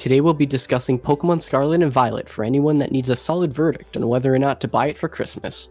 Today we'll be discussing Pokemon Scarlet and Violet for anyone that needs a solid verdict on whether or not to buy it for Christmas.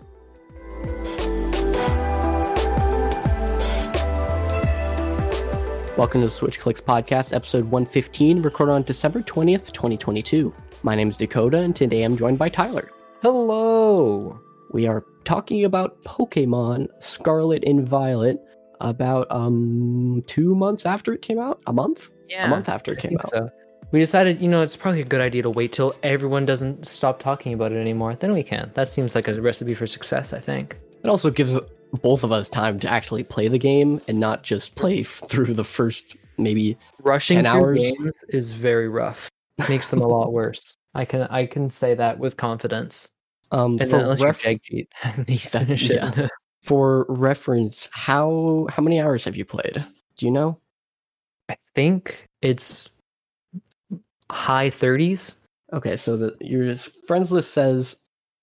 Welcome to the Switch Clicks Podcast, episode 115, recorded on December 20th, 2022. My name is Dakota, and today I'm joined by Tyler. Hello. We are talking about Pokemon Scarlet and Violet about um two months after it came out. A month? Yeah, a month after it came out. so. We decided, you know, it's probably a good idea to wait till everyone doesn't stop talking about it anymore. Then we can. That seems like a recipe for success, I think. It also gives both of us time to actually play the game and not just play through the first maybe Rushing 10 through hours. games is very rough. Makes them a lot worse. I can I can say that with confidence. um And for, unless ref- you're Jagjeet, and you finish yeah. it. for reference. How how many hours have you played? Do you know? I think it's high 30s. Okay, so the your friends list says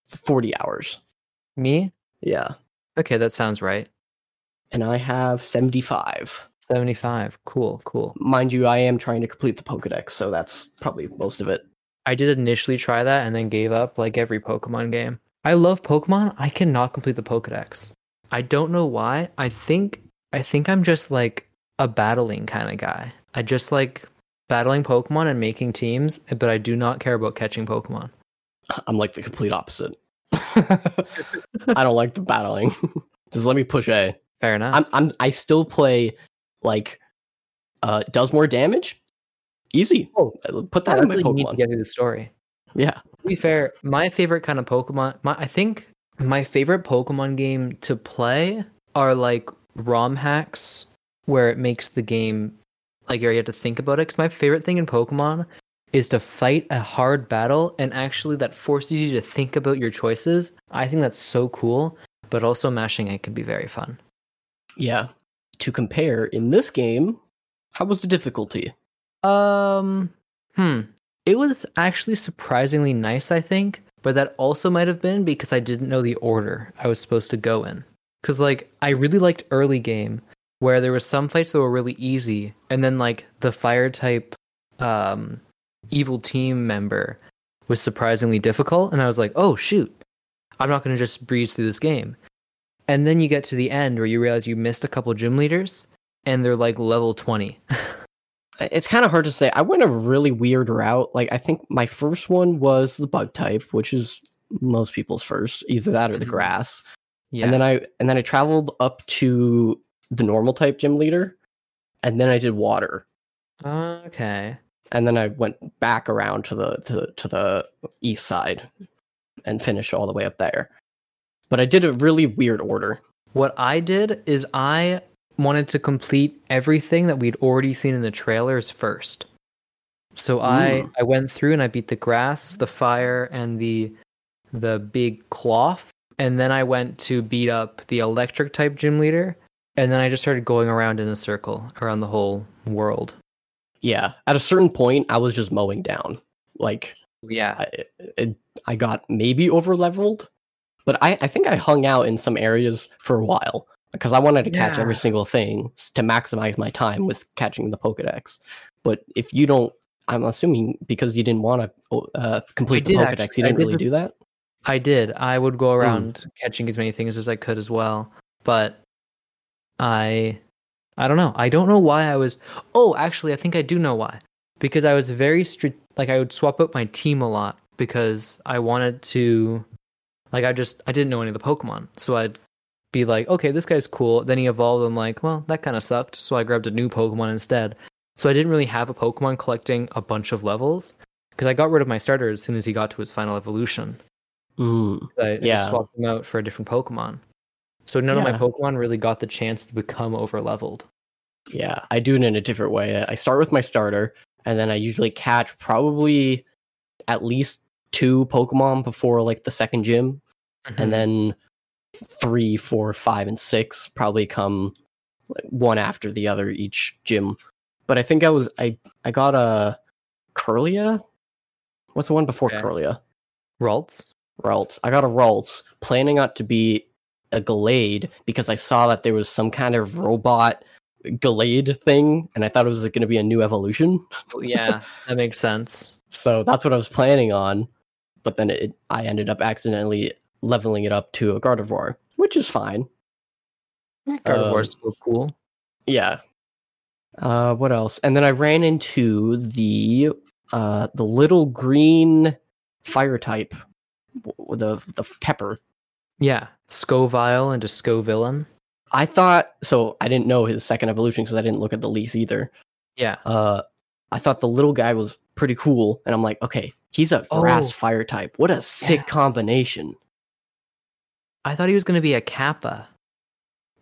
forty hours. Me? Yeah, Okay, that sounds right. and I have seventy five. 75. Cool, cool. Mind you, I am trying to complete the Pokedex, so that's probably most of it. I did initially try that and then gave up like every Pokemon game. I love Pokemon. I cannot complete the Pokedex. I don't know why. I think I think I'm just like a battling kind of guy. I just like battling Pokemon and making teams, but I do not care about catching Pokemon. I'm like the complete opposite. I don't like the battling. Just let me push A. Fair enough. I'm I'm I still play like uh does more damage. Easy. Oh, put I that in my really need to get through the story. Yeah. To be fair, my favorite kind of Pokemon, my I think my favorite Pokemon game to play are like ROM hacks where it makes the game like you have to think about it. Because my favorite thing in Pokemon is to fight a hard battle and actually that forces you to think about your choices. I think that's so cool. But also mashing it can be very fun. Yeah. To compare, in this game, how was the difficulty? Um, hmm. It was actually surprisingly nice, I think, but that also might have been because I didn't know the order I was supposed to go in. Because, like, I really liked early game where there was some fights that were really easy, and then, like, the fire type, um, evil team member was surprisingly difficult, and I was like, oh, shoot, I'm not going to just breeze through this game. And then you get to the end where you realize you missed a couple gym leaders, and they're like level 20. It's kind of hard to say. I went a really weird route. Like I think my first one was the bug type, which is most people's first, either that or the Mhm. grass. yeah. And then I and then I traveled up to the normal type gym leader, and then I did water. Okay. and then I went back around to the to, to the east side and finished all the way up there. But I did a really weird order. What I did is I wanted to complete everything that we'd already seen in the trailers first. So I Ooh. I went through and I beat the grass, the fire, and the the big cloth, and then I went to beat up the electric type gym leader, and then I just started going around in a circle around the whole world. Yeah, at a certain point, I was just mowing down. Like Yeah. I, it, I got maybe over leveled, but I, I think I hung out in some areas for a while because I wanted to catch Yeah. every single thing to maximize my time with catching the Pokedex. But if you don't, I'm assuming because you didn't want to uh, complete the Pokedex, actually- you didn't did really the- do that. I did. I would go around catching as many things as I could as well. But I I don't know. I don't know why I was Oh, actually I think I do know why. Because I was very strict like I would swap out my team a lot because I wanted to like I just I didn't know any of the Pokemon. So I'd be like, okay, this guy's cool. Then he evolved. I'm like, well, that kind of sucked. So I grabbed a new Pokemon instead. So I didn't really have a Pokemon collecting a bunch of levels because I got rid of my starter as soon as he got to his final evolution. Mm. I, I Yeah. just swapped them out for a different Pokemon. So none of my Pokemon really got the chance to become over leveled. Yeah, I do it in a different way. I start with my starter, and then I usually catch probably at least two Pokemon before like the second gym, Mm-hmm. and then three, four, five, and six probably come like, one after the other each gym. But I think I was I I got a Kirlia. What's the one before Okay. Kirlia? Ralts. Ralts. I got a Ralts, planning on to be a Gallade because I saw that there was some kind of robot Gallade thing, and I thought it was going to be a new evolution. yeah, that makes sense. So that's what I was planning on, but then it, I ended up accidentally leveling it up to a Gardevoir, which is fine. Gardevoir's Um, still cool. Yeah. Uh, what else? And then I ran into the uh the little green fire type, the the pepper. Yeah, Scovile into Scovillain. I thought so. I didn't know his second evolution because I didn't look at the leaks either. Yeah, Uh, I thought the little guy was pretty cool, and I'm like, okay, he's a grass Oh. fire type. What a sick Yeah. combination! I thought he was going to be a Kappa,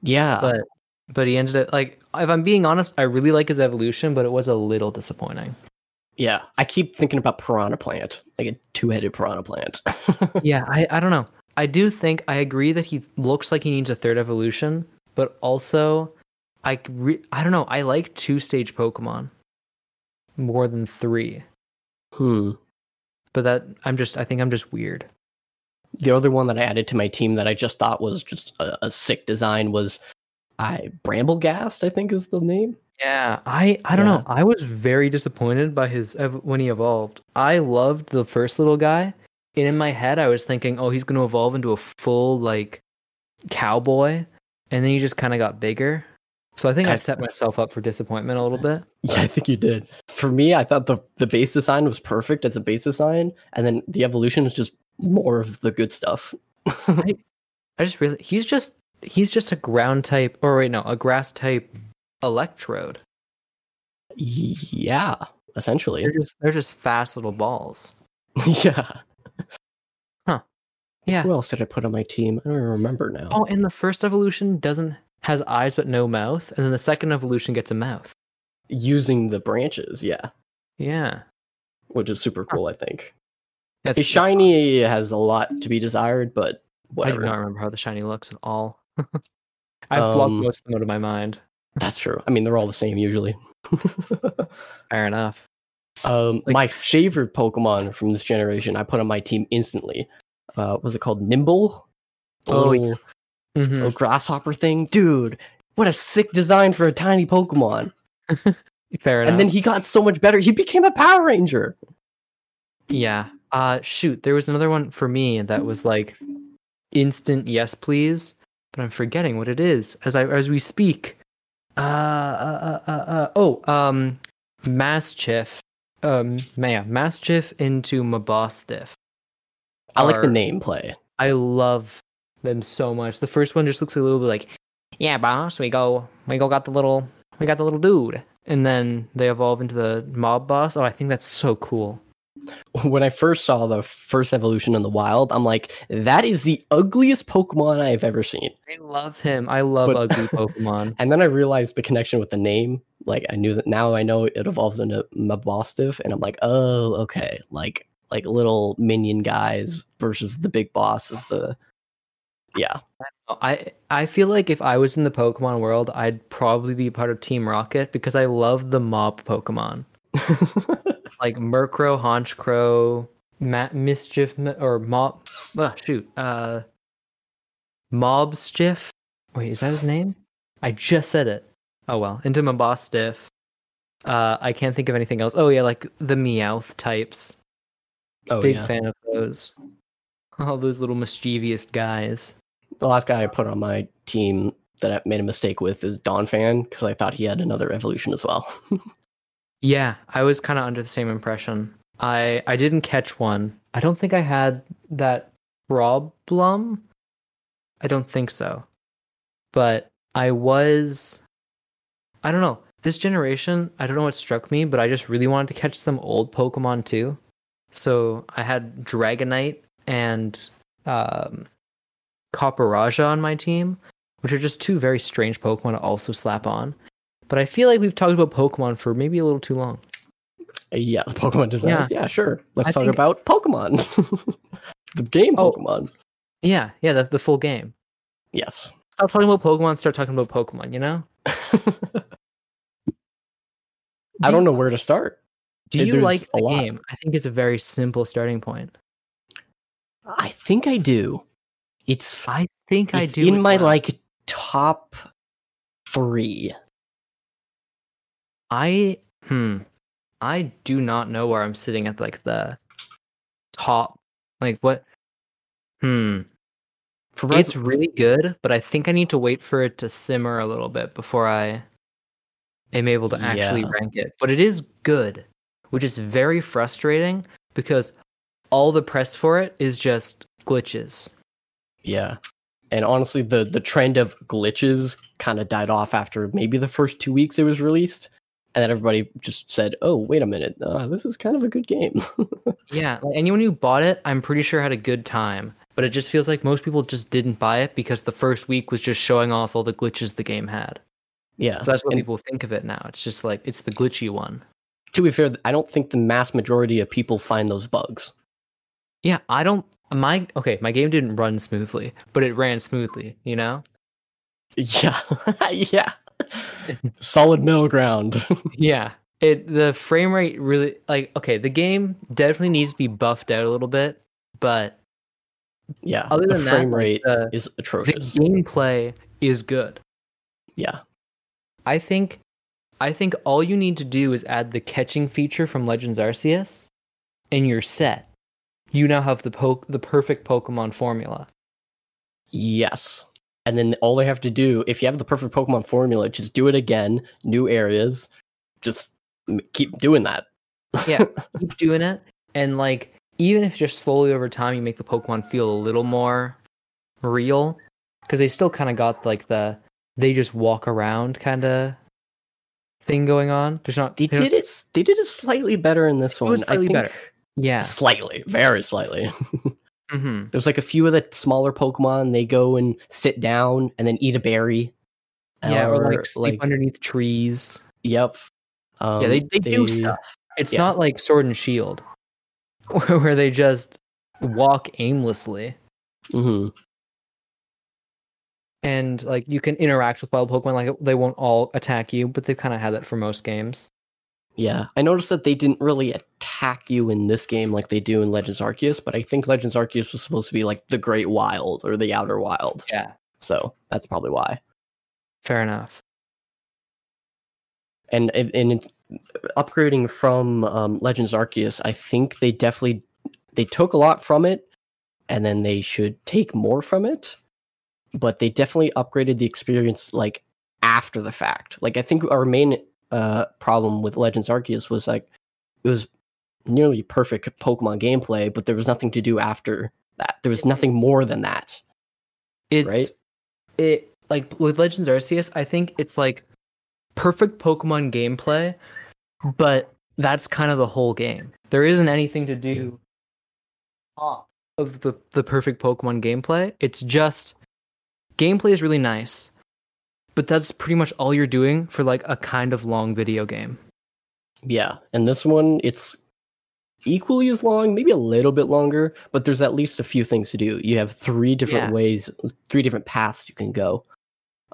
Yeah, but but he ended up like if I'm being honest, I really like his evolution, but it was a little disappointing. yeah. I keep thinking about piranha plant, like a two-headed piranha plant. yeah, I I don't know. I do think I agree that he looks like he needs a third evolution, but also I re- I don't know. I like two stage Pokemon more than three, hmm. but that I'm just I think I'm just weird. the other one that I added to my team that I just thought was just a, a sick design was I Brambleghast, I think is the name. Yeah, I I don't Yeah. know. I was very disappointed by his ev- when he evolved. I loved the first little guy, in my head I was thinking, "Oh, he's going to evolve into a full like cowboy." And then he just kind of got bigger. So I think I I- set myself up for disappointment a little bit. Yeah, I think you did. For me, I thought the the base design was perfect as a base design, and then the evolution is just more of the good stuff. I just really he's just he's just a ground type or wait no, a grass type electrode. yeah, essentially. They're just they're just fast little balls. yeah. Yeah. Who else did I put on my team? I don't remember now. Oh, and the first evolution doesn't has eyes but no mouth, and then the second evolution gets a mouth. Using the branches, yeah, Yeah. which is super cool. I think. That's A shiny has a lot to be desired, but whatever. I do not remember how the shiny looks at all. I've blocked Um, most of them out of my mind. That's true. I mean, they're all the same usually. Fair enough. um, Like- my favorite Pokemon from this generation, I put on my team instantly. Uh, was it called Nymble? Oh, little, Mhm. little grasshopper thing, dude. What a sick design for a tiny Pokemon. Fair enough. And then he got so much better. He became a Power Ranger. Yeah. Uh shoot, there was another one for me that was like instant yes please, but I'm forgetting what it is as I as we speak. Uh uh uh, uh, uh oh, um Mastiff. Um yeah, Mastiff into Mabosstiff. I like the name play. I love them so much. The first one just looks a little bit like, yeah, boss, we go we go got the little we got the little dude. And then they evolve into the mob boss. Oh, I think that's so cool. When I first saw the first evolution in the wild, I'm like, that is the ugliest Pokemon I've ever seen. I love him. I love But- ugly Pokemon. And then I realized the connection with the name. Like I knew that now I know it evolves into Mabosstiff, and I'm like, oh, okay. Like like little minion guys versus the big boss of the Yeah. I I feel like if I was in the Pokemon world, I'd probably be part of Team Rocket because I love the mob Pokemon. Like Murkrow, Honchkrow, Ma- Mischief, or Mob. oh, shoot. Uh, Mobstiff. Wait, is that his name? I just said it. Oh well. Into Mabosstiff. Uh, I can't think of anything else. Oh yeah, like the Meowth types. Oh Big yeah. fan of those. All those little mischievous guys. The last guy I put on my team that I made a mistake with is Donphan because I thought he had another evolution as well. Yeah, I was kind of under the same impression. I I didn't catch one. I don't think I had that problem. I don't think so. But I was I don't know. This generation, I don't know what struck me, but I just really wanted to catch some old Pokemon too. So I had Dragonite and um Copperajah on my team, which are just two very strange Pokemon to also slap on. But I feel like we've talked about Pokemon for maybe a little too long. yeah, the Pokemon designs. Yeah, yeah sure. Let's I talk think- about Pokemon. the game Oh. Pokemon. Yeah, yeah, the, the full game. Yes. Stop talking about Pokemon, start talking about Pokemon, you know? I don't know where to start. Do you like the game? I think it's a very simple starting point. I think I do. It's I think I do. in my well. like top three. I hmm. I do not know where I'm sitting at like the top. Like what? Hmm. For It's really good, but I think I need to wait for it to simmer a little bit before I am able to actually Yeah. rank it. But it is good, which is very frustrating because all the press for it is just glitches. Yeah. And honestly, the the trend of glitches kind of died off after maybe the first two weeks it was released, and then everybody just said, "Oh, wait a minute, uh, this is kind of a good game." Yeah, like anyone who bought it, I'm pretty sure had a good time. But it just feels like most people just didn't buy it because the first week was just showing off all the glitches the game had. yeah. So that's what and people think of it now. It's just like it's the glitchy one. To be fair, I don't think the mass majority of people find those bugs. Yeah, I don't. My okay, my game didn't run smoothly, but it ran smoothly. You know? Yeah, yeah. Solid middle ground. Yeah. It the frame rate really like okay. The game definitely needs to be buffed out a little bit, but yeah, other the than frame that, rate the, is the atrocious. gameplay is good. Yeah, I think I think all you need to do is add the catching feature from Legends Arceus and you're set. You now have the po- the perfect Pokemon formula. yes. And then all they have to do, if you have the perfect Pokemon formula, just do it again, new areas, just keep doing that. Yeah, keep doing it and like even if just slowly over time you make the Pokemon feel a little more real because they still kind of got like the they just walk around kind of thing going on. There's not They they did it. They did it slightly better in this one. slightly better. Yeah. Slightly, very slightly. hmm There's like a few of the smaller Pokemon. They go and sit down and then eat a berry. Yeah, or like sleep underneath trees. Yep. Um, yeah, they, they, do stuff. It's yeah. not like Sword and Shield, where they just walk aimlessly hmm and like you can interact with wild Pokemon. Like they won't all attack you, but they've kind of had that for most games. Yeah, I noticed that they didn't really attack you in this game like they do in Legends Arceus, but I think Legends Arceus was supposed to be like the Great Wild or the Outer Wild, Yeah, so that's probably why. fair enough. And and upgrading from um, Legends Arceus, I think they definitely they took a lot from it, and then they should take more from it. But they definitely upgraded the experience like after the fact. Like I think our main uh, problem with Legends Arceus was like it was nearly perfect Pokemon gameplay, but there was nothing to do after that. There was nothing more than that. It's Right? it like with Legends Arceus. I think it's like perfect Pokemon gameplay, but that's kind of the whole game. There isn't anything to do off of the the perfect Pokemon gameplay. It's just gameplay is really nice, but that's pretty much all you're doing for like a kind of long video game. Yeah, and this one it's equally as long, maybe a little bit longer, but there's at least a few things to do. You have three different Yeah. ways, three different paths you can go,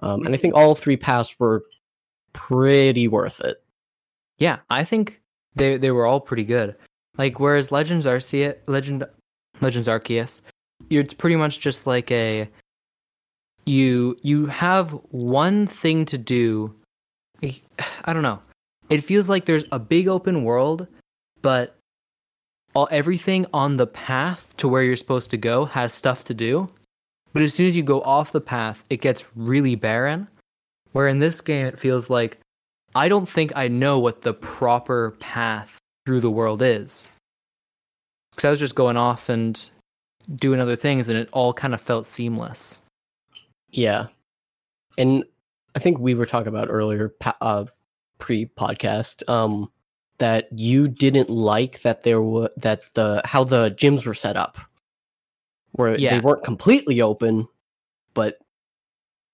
um, and I think all three paths were pretty worth it. Yeah, I think they they were all pretty good. Like whereas Legends Arceus, Legend Legends Arceus, it's pretty much just like a you you have one thing to do. I don't know. It feels like there's a big open world, but all everything on the path to where you're supposed to go has stuff to do. But as soon as you go off the path, it gets really barren. Where in this game it feels like I don't think I know what the proper path through the world is. Because I was just going off and doing other things, and it all kind of felt seamless. Yeah, and I think we were talking about earlier, uh, pre-podcast, um, that you didn't like that there were that the how the gyms were set up, where Yeah. they weren't completely open, but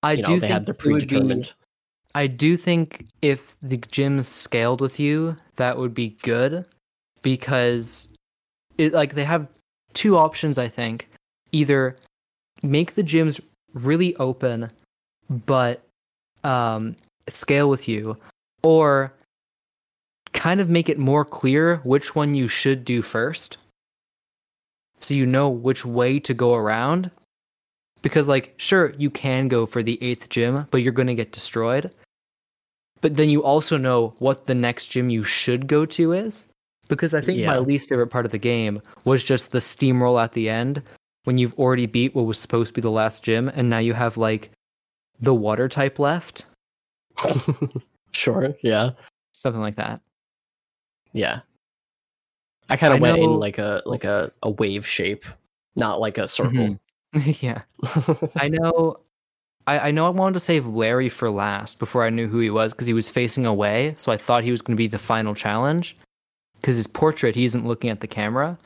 I you know do they think had their it would be- predetermined. I do think if the gyms scaled with you, that would be good because it like they have two options I think. Either make the gyms really open but um scale with you or kind of make it more clear which one you should do first. So you know which way to go around because like sure you can go for the eighth gym but you're going to get destroyed but then you also know what the next gym you should go to is. Because I think my least favorite part of the game was just the steamroll at the end when you've already beat what was supposed to be the last gym, and now you have like the water type left, sure. Yeah. something like that. Yeah. I kind of went in like a like a, a wave shape, not like a circle. Mm-hmm. yeah, I know. I, I know I wanted to save Larry for last before I knew who he was because he was facing away, so I thought he was going to be the final challenge. Because his portrait, he isn't looking at the camera,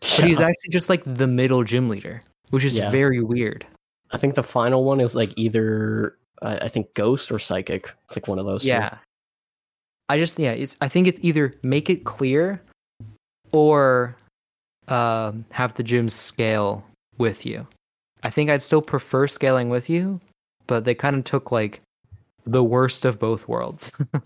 but he's actually just like the middle gym leader, which is Yeah. very weird. I think the final one is like either uh, I think ghost or psychic. It's like one of those. two. Yeah. I just yeah, it's I think it's either make it clear or um, have the gym scale with you. I think I'd still prefer scaling with you, but they kind of took like the worst of both worlds.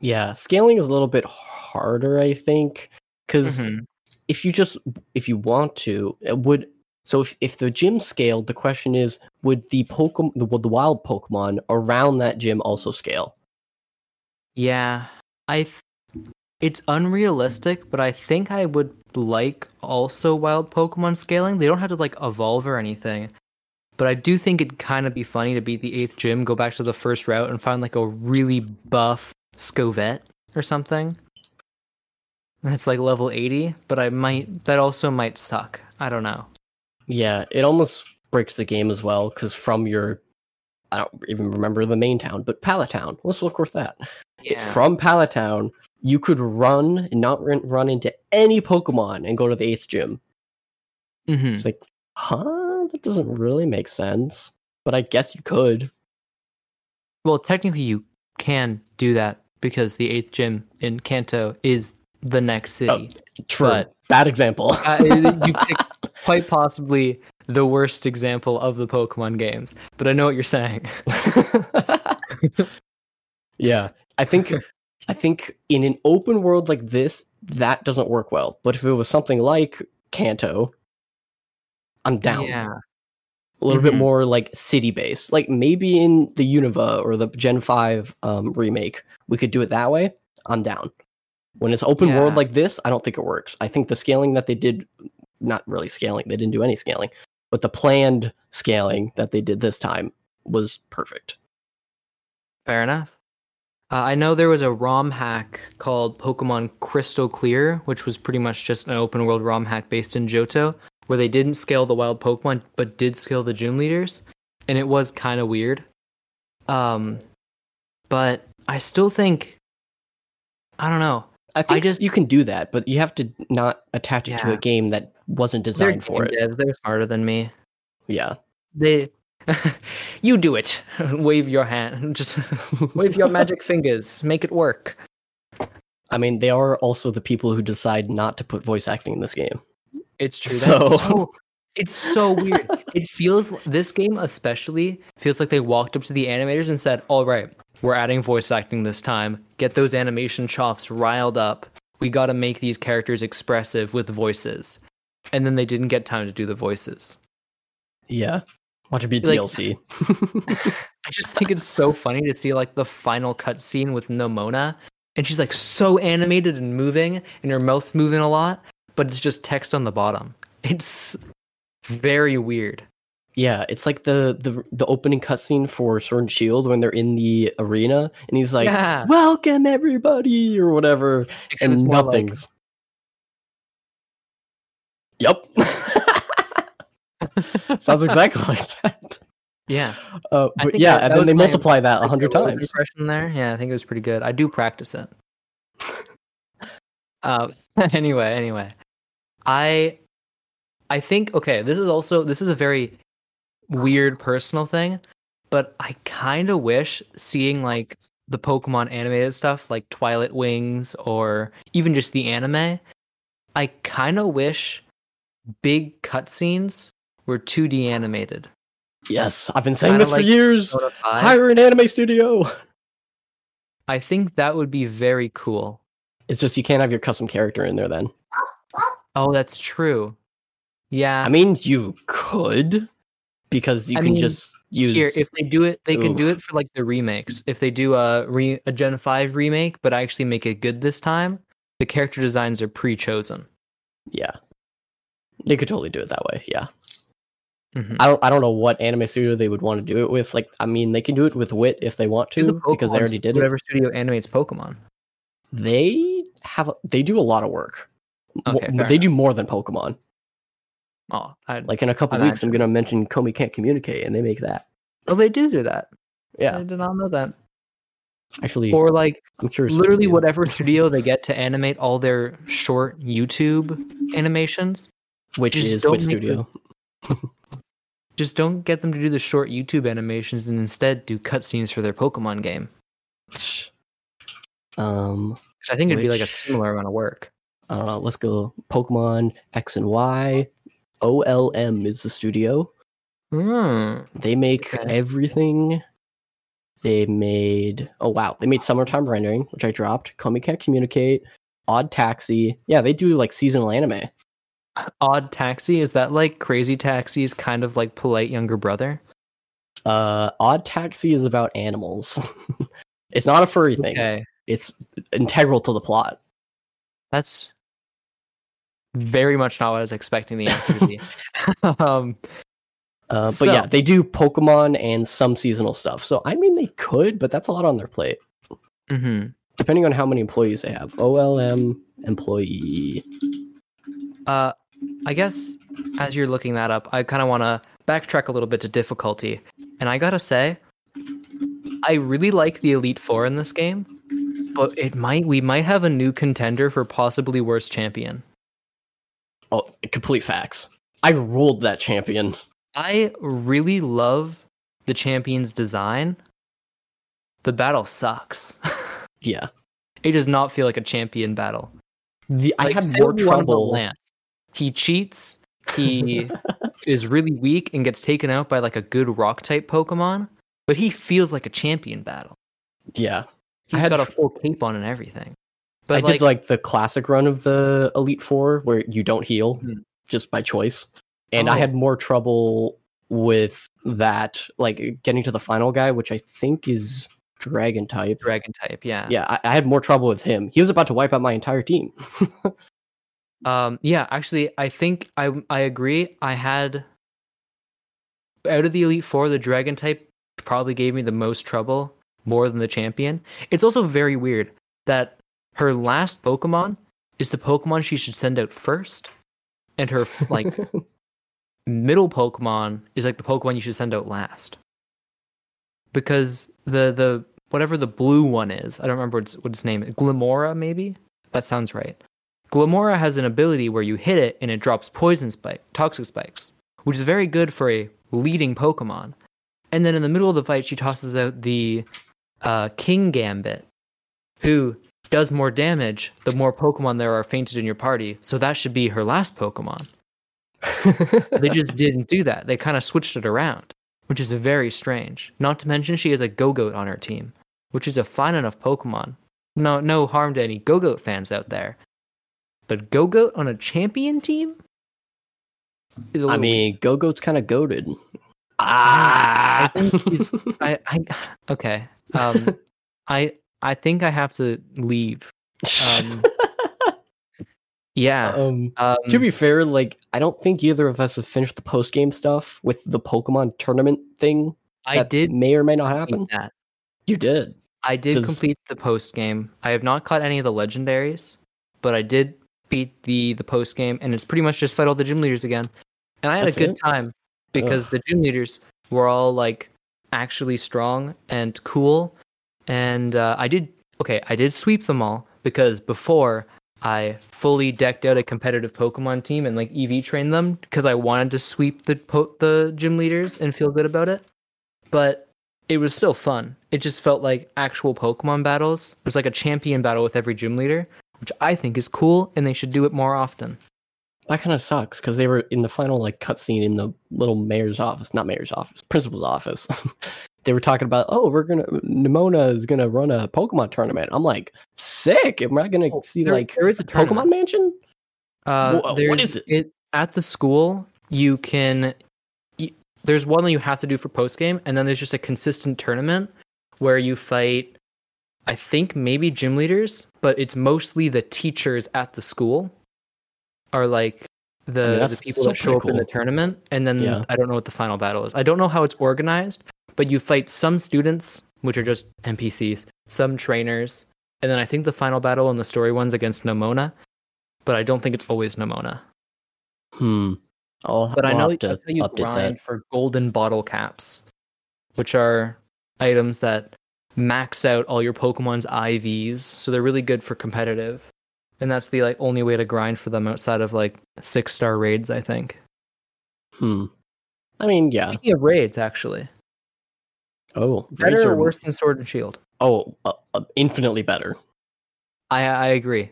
Yeah. Scaling is a little bit harder, I think, because Mm-hmm. If you just if you want to, it would. So if, if the gym scaled, the question is, would the Pokemon, the, would the wild Pokemon around that gym also scale? Yeah, I. Th- it's unrealistic, but I think I would like also wild Pokemon scaling. They don't have to like evolve or anything, but I do think it'd kind of be funny to beat the eighth gym, go back to the first route, and find like a really buff Scovet or something. That's like level eighty, but I might. That also might suck. I don't know. Yeah, it almost breaks the game as well because from your, I don't even remember the main town, but Pallet Town. Let's look with that. It- from Pallet Town, you could run and not run, run into any Pokemon and go to the eighth gym. hmm It's like, huh? That doesn't really make sense. But I guess you could. Well, technically, you can do that because the eighth gym in Kanto is the next city. True. But- Bad example. uh, you picked quite possibly the worst example of the Pokemon games, but I know what you're saying. yeah, I think I think in an open world like this, that doesn't work well. But if it was something like Kanto, I'm down. Yeah, a little bit Mhm. more like city based. Like maybe in the Unova or the Gen 5 um, remake, we could do it that way. I'm down. When it's open world like this, I don't think it works. I think the scaling that they did, not really scaling, they didn't do any scaling, but the planned scaling that they did this time was perfect. fair enough. Uh, I know there was a ROM hack called Pokemon Crystal Clear, which was pretty much just an open world ROM hack based in Johto, where they didn't scale the wild Pokemon but did scale the gym leaders, and it was kind of weird. Um, but I still think I don't know. I think just- you can do that, but you have to not attach it to a game that wasn't designed for it. devs, They're smarter than me. Yeah. They, you do it. wave your hand. Just wave your magic fingers. Make it work. I mean, they are also the people who decide not to put voice acting in this game. It's true. So- That's so, it's so weird. it feels this game especially feels like they walked up to the animators and said, "All right, we're adding voice acting this time. Get those animation chops riled up. We got to make these characters expressive with voices." And then they didn't get time to do the voices. Yeah. Watch it be Like- DLC. I just think it's so funny to see like the final cutscene with Nemona, and she's like so animated and moving, and her mouth's moving a lot, but it's just text on the bottom. It's very weird. Yeah, it's like the the the opening cutscene for Sword and Shield when they're in the arena, and he's like, yeah, "Welcome everybody" or whatever, Except and more like- Yep. Sounds exactly like that. yeah. Uh, but yeah, that- and that then they multiply that a hundred times. Impression there, yeah, I think it was pretty good. I do practice it. Uh, anyway, anyway, I, I think okay. This is also this is a very weird personal thing, but I kind of wish seeing like the Pokemon animated stuff, like Twilight Wings or even just the anime. I kind of wish big cutscenes were 2D animated. Yes, I've been saying Kinda this for years. Persona 5. Hire an anime studio. I think that would be very cool. It's just you can't have your custom character in there then. Oh, that's true. Yeah. I mean, you could because you I can mean- just use. Here, if they do it, they can do it for like the remakes. If they do a re a Gen Five remake, but actually make it good this time, the character designs are pre-chosen. yeah, they could totally do it that way. Yeah, Mhm. I don't. I don't know what anime studio they would want to do it with. Like, I mean, they can do it with Wit if they want to the because they already did it. Whatever studio animates Pokemon. They have. They do a lot of work. Okay, they do more than Pokemon. Oh, I, Like in a couple weeks, I'm gonna mention Komi can't communicate, and they make that. oh, they do do that. Yeah, I did not know that. actually, Or like I'm curious. literally whatever studio they get to animate all their short YouTube animations. which just is make Studio. Just don't get them to do the short YouTube animations and instead do cutscenes for their Pokemon game. Um, 'Cause I think it'd be like a similar amount of work. I don't know. Let's go. Pokemon X and Y. OLM is the studio. Hmm. They make Okay. everything. They made oh wow, they made summertime rendering, which I dropped. Komi can't communicate. Odd Taxi. Yeah, they do like seasonal anime. Odd Taxi is that like Crazy Taxi's kind of like polite younger brother? Uh, Odd Taxi is about animals. it's not a furry thing. Okay, It's integral to the plot. that's very much not what I was expecting the answer to be. um, Uh, but yeah, they do Pokemon and some seasonal stuff. So I mean, they could, but that's a lot on their plate. mhm. Depending on how many employees they have. OLM employee. Uh, I guess as you're looking that up, I kind of want to backtrack a little bit to difficulty. And I gotta say, I really like the Elite Four in this game, but it might we might have a new contender for possibly worst champion. Oh, complete facts. I ruled that champion. I really love the champion's design. The battle sucks. Yeah. it does not feel like a champion battle. The, I Like, had say more we wanna go trouble. Lance. He cheats. He is really weak and gets taken out by like a good rock type Pokemon, but he feels like a champion battle. Yeah. He's had got a full cape on and everything. But I like, did like the classic run of the Elite Four where you don't heal Mhm. just by choice. And I Oh. had more trouble with that, like getting to the final guy, which I think is Dragon type. dragon type, yeah. Yeah, I, I had more trouble with him. He was about to wipe out my entire team. Um, yeah, actually, I think I I agree. I had out of the elite four, the dragon type probably gave me the most trouble, more than the champion. It's also very weird that her last Pokemon is the Pokemon she should send out first, and her like middle Pokemon is like the Pokemon you should send out last. Because the the whatever the blue one is, I don't remember what its, what its name is. Glimmora, maybe? That sounds right. Glimmora has an ability where you hit it and it drops poison spike, toxic spikes, which is very good for a leading Pokemon. And then in the middle of the fight, she tosses out the uh, Kingambit, who does more damage the more Pokemon there are fainted in your party. So that should be her last Pokemon. They just didn't do that. They kind of switched it around, which is very strange. Not to mention she has a Gogoat on her team, which is a fine enough Pokemon. No, no harm to any Gogoat fans out there. But Gogoat on a champion team is a I little I mean, Gogoat's kind of goaded. I Ah, think he's- I, I okay. Um, I I think I have to leave. Um, yeah. um, Um, to be fair, like I don't think either of us have finished the post game stuff with the Pokemon tournament thing. I did may or may not happen. that. You did. I did Does- complete the post game. I have not caught any of the legendaries, but I did beat the the post game, and it's pretty much just fight all the gym leaders again. And I had That's a good it? time because the gym leaders were all like actually strong and cool, and uh, I did okay. I did sweep them all because before I fully decked out a competitive Pokemon team and like EV trained them because I wanted to sweep the po- the gym leaders and feel good about it. But it was still fun. It just felt like actual Pokemon battles. It was like a champion battle with every gym leader, which I think is cool, and they should do it more often. That kind of sucks because they were in the final like cutscene in the little mayor's office, not mayor's office, principal's office. they were talking about, oh, we're gonna Nemona is gonna run a Pokemon tournament. I'm like, sick. Am I gonna see There- like there is a Pokemon. Mansion? Uh, Wha- what is it? At the school, you can. You, there's one that you have to do for post game, and then there's just a consistent tournament where you fight. I think maybe gym leaders, but it's mostly the teachers at the school are like the, the people still that show up pretty in the tournament, and then Yeah. I don't know what the final battle is. I don't know how it's organized, but you fight some students, which are just NPCs, some trainers, and then I think the final battle in the story ones against Nemona, but I don't think it's always Nemona. Hmm. I'll, But I I'll know have to you grind that. for golden bottle caps, which are items that max out all your Pokemon's IVs, so they're really good for competitive. And that's the like only way to grind for them outside of like six star raids, I think. Hmm. I mean, yeah. Speaking of raids, actually, Oh, better or are worse than Sword and Shield? Oh, uh, uh, infinitely better. I I agree.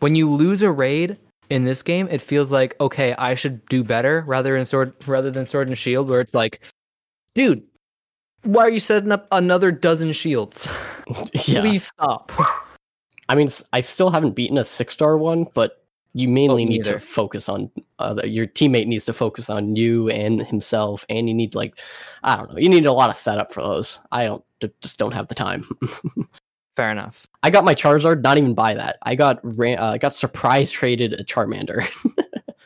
When you lose a raid in this game, it feels like okay, I should do better rather than sword rather than sword and shield, where it's like, dude, why are you setting up another dozen shields? yeah. Please stop. I mean, I still haven't beaten a six star one, but you mainly Oh, need to focus on uh, your teammate needs to focus on you and himself, and you need like I don't know, you need a lot of setup for those. I don't just don't have the time. Fair enough. I got my Charizard, not even by that. I got ran- uh, I got surprise traded a Charmander,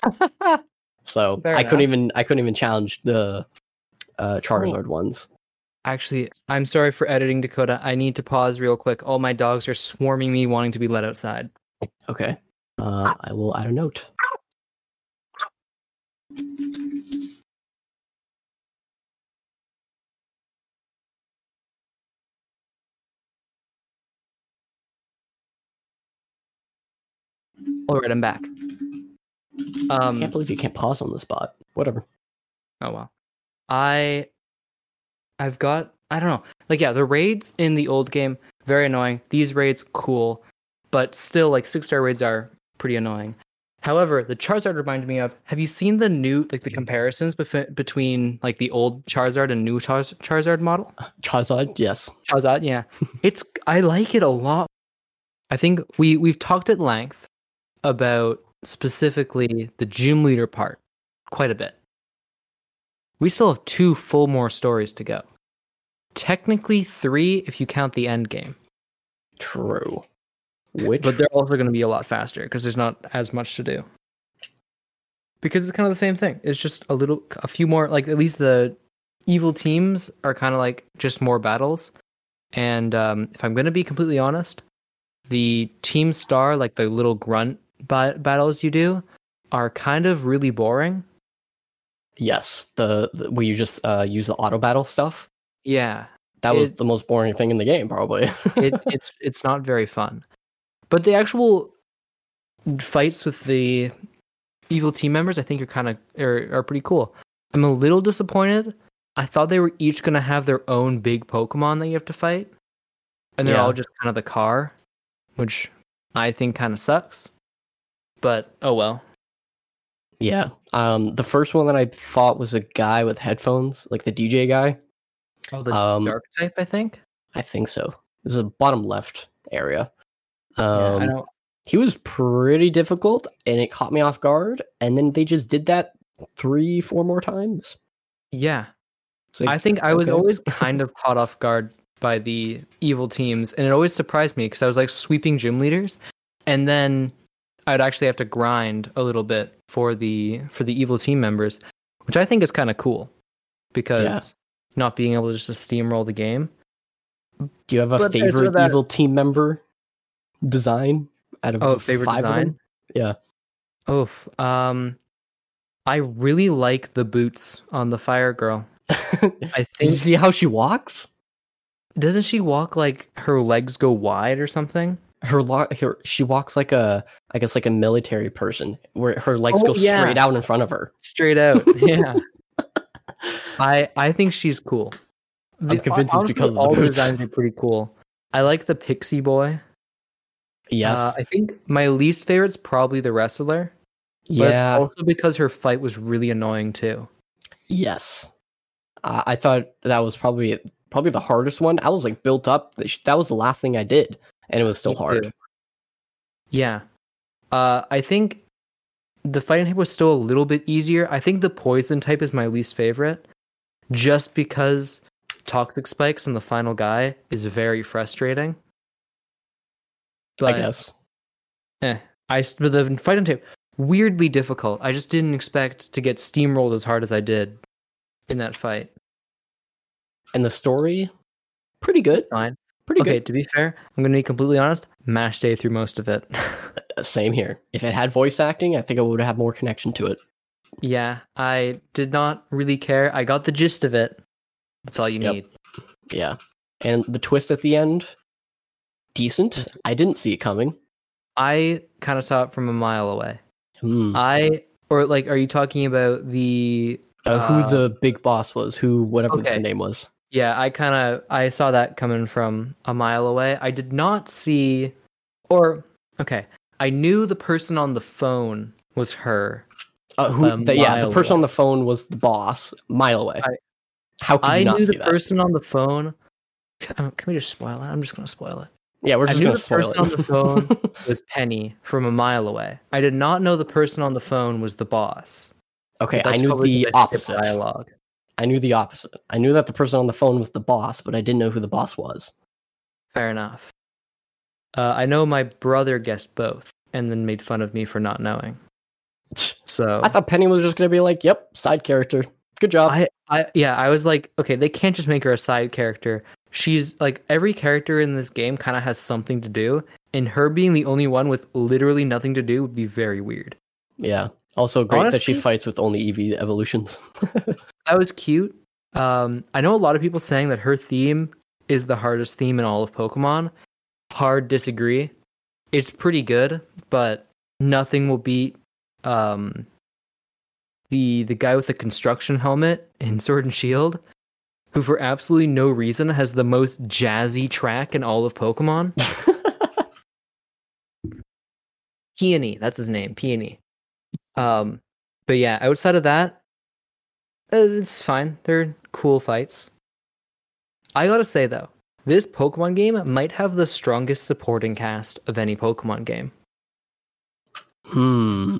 so Fair I couldn't even I couldn't even challenge the uh, Charizard ones. Actually, I'm sorry for editing Dakota. I need to pause real quick. All my dogs are swarming me, wanting to be let outside. Okay, uh, I will add a note. All right, I'm back. I Um, can't believe you can't pause on the spot. Whatever. Oh wow. I I've got I don't know. Like yeah, the raids in the old game very annoying. These raids cool, but still like 6-star raids are pretty annoying. However, the Charizard reminded me of have you seen the new like the comparisons bef- between like the old Charizard and new Charz- Charizard model? Charizard, yes. Charizard, yeah. It's I like it a lot. I think we we've talked at length about specifically the gym leader part quite a bit. We still have two full more stories to go. Technically 3 if you count the end game. True. Which But they're also going to be a lot faster because there's not as much to do. Because it's kind of the same thing. It's just a little a few more like at least the evil teams are kind of like just more battles. And um, if I'm going to be completely honest, the team star like the little grunt ba- battles you do are kind of really boring. yes, the, the where you just uh, use the auto battle stuff. Yeah. That was It- the most boring thing in the game, probably. it, it's it's not very fun. But the actual fights with the evil team members, I think, are kind of are, are pretty cool. I'm a little disappointed. I thought they were each gonna have their own big Pokemon that you have to fight, and they're Yeah. all just kind of the car, which I think kind of sucks. But oh well. yeah. Um, the first one that I thought was a guy with headphones, like the DJ guy. Oh, the Um, dark type, I think. I think so. It was a bottom left area. Yeah, I Um, don't. he was pretty difficult, and it caught me off guard. And then they just did that three, four more times. Yeah, like, I think I was okay. always kind of caught off guard by the evil teams, and it always surprised me because I was like sweeping gym leaders, and then I'd actually have to grind a little bit for the for the evil team members, which I think is kind of cool because not being able to just steamroll the game. Do you have a But favorite evil team member design out of Oh, the favorite five of design? them? Yeah. Oh, Um, I really like the boots on the fire girl. I think see how she walks? doesn't she walk like her legs go wide or something? Her, lo- her she walks like a I guess like a military person, where her legs Oh, go yeah. straight out in front of her. Straight out. Yeah. I I think she's cool. I'm convinced it's because of the all the designs are pretty cool. I like the pixie boy. Yes. Uh, I think my least favorite's probably the wrestler. Yeah. also because her fight was really annoying too. Yes. Uh, I thought that was probably probably the hardest one. I was like built up. That was the last thing I did, and it was still hard. Yeah. Uh, I think the fighting type was still a little bit easier. I think the poison type is my least favorite just because toxic spikes and the final guy is very frustrating. I guess. Eh, I but the fight on tape weirdly difficult. I just didn't expect to get steamrolled as hard as I did in that fight. And the story, pretty good. Fine. Pretty okay, good. to be fair, I'm gonna be completely honest. Mash day through most of it. Uh, Same here. If it had voice acting, I think I would have more connection to it. yeah, I did not really care. I got the gist of it. That's all you Yep. need. Yeah. And the twist at the end, decent. I didn't see it coming. I kind of saw it from a mile away. Hmm. I or like, are you talking about the? Uh, who uh, the big boss was, who whatever okay. the name was. Yeah, I kind of I saw that coming from a mile away. I did not see, or okay, I knew the person on the phone was her. Uh, who? The, yeah, the person away. on the phone was the boss, mile away. I- How could I knew the that? person on the phone. Can can we just spoil it? I'm just gonna spoil it. Yeah, we're I just knew gonna the person on the phone was Penny from a mile away. I did not know the person on the phone was the boss. okay, I knew the because I skipped opposite. dialogue. I knew the opposite. I knew that the person on the phone was the boss, but I didn't know who the boss was. Fair enough. Uh, I know my brother guessed both, and then made fun of me for not knowing. So I thought Penny was just gonna be like, "Yep, side character. Good job." I, I yeah, I was like, okay, they can't just make her a side character. She's like every character in this game kind of has something to do, and her being the only one with literally nothing to do would be very weird. yeah. Also great that she fights with only Eevee evolutions. That was cute. Um, I know a lot of people saying that her theme is the hardest theme in all of Pokemon. Hard disagree. It's pretty good, but nothing will beat um the the guy with the construction helmet in Sword and Shield, who for absolutely no reason has the most jazzy track in all of Pokemon. Peony, that's his name, Peony. Um, but yeah, outside of that, uh, it's fine. They're cool fights. I gotta say though, this Pokemon game might have the strongest supporting cast of any Pokemon game. hmm.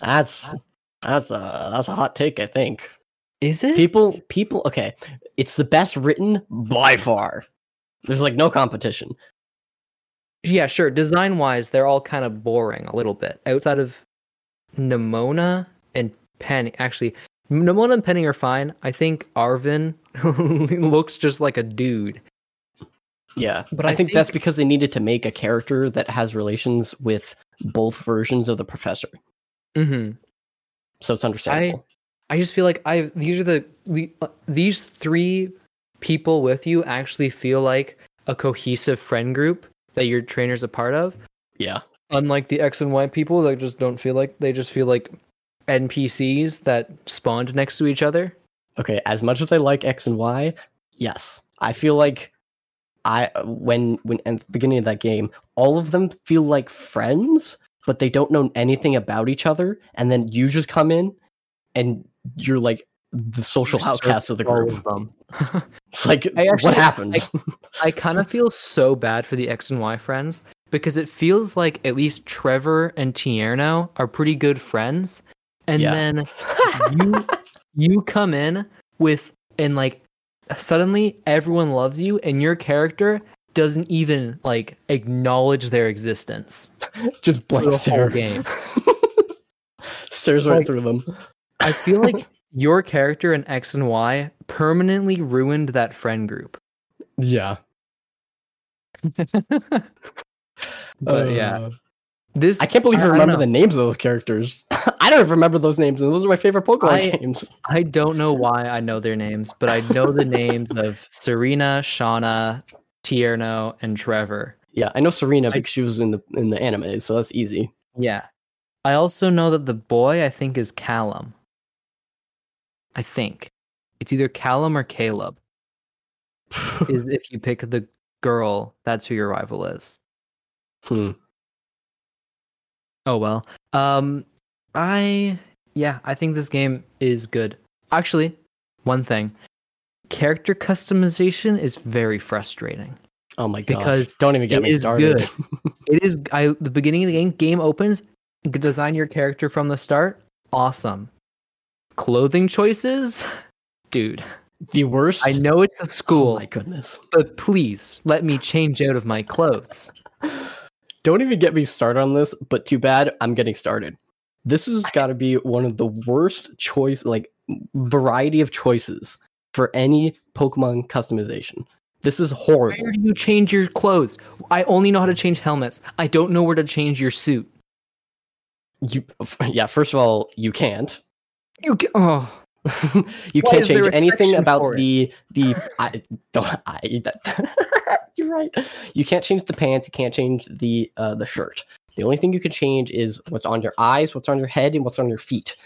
That's that's a that's a hot take. I think Is it? people people okay. It's the best written by far. There's like no competition. Yeah, sure. Design wise, they're all kind of boring a little bit. Outside of Nemona and Penny, actually, Nemona and Penny are fine. I think Arven looks just like a dude. Yeah, But but I, I think, think- that's because they needed to make a character that has relations with both versions of the professor. Mm-hmm. So it's understandable. I just feel like I these are the we, uh, these three people with you actually feel like a cohesive friend group that your trainer's a part of. yeah. Unlike the X and Y people that just don't feel like they just feel like NPCs that spawned next to each other. Okay, as much as I like X and Y, yes, I feel like I when when at the beginning of that game, all of them feel like friends, but they don't know anything about each other, and then you just come in, and you're like the social You're outcast of the all group. them. It's like I actually- what happened? I kind of feel so bad for the X and Y friends because it feels like at least Trevor and Tierno are pretty good friends, and Yeah. then you you come in with and like suddenly everyone loves you, and your character doesn't even like acknowledge their existence. just for blank the whole stare. game. Stares right Like- through them. I feel like your character in X and Y permanently ruined that friend group. Yeah. But yeah, Uh, this I can't believe you I- I remember the names of those characters. I don't remember those names, and those are my favorite Pokemon I- games. I don't know why I know their names, but I know the names of Serena, Shauna, Tierno, and Trevor. Yeah, I know Serena I- because she was in the in the anime, so that's easy. Yeah. I also know that the boy I think is Callum. I think. It's either Callum or Caleb. Is if you pick the girl, that's who your rival is. Hmm. Oh well. Um I yeah, I think this game is good. Actually, one thing. Character customization is very frustrating. Oh my god! Because Don't even get it me is started. good. It is I the beginning of the game game opens, design your character from the start. Awesome. Clothing choices dude. The worst. I know it's a Oh school, my goodness. but please let me change out of my clothes. Don't even get me started on this, but too bad I'm getting started. This has got to be one of the worst choice, like variety of choices for any Pokemon customization. This is horrible. Where do you change your clothes? I only know how to change helmets. I don't know where to change your suit. You, yeah. First of all, you can't. You get, oh, you Why can't change anything about the the. I don't. I. That, you're right. You can't change the pants. You can't change the uh, the shirt. The only thing you can change is what's on your eyes, what's on your head, and what's on your feet.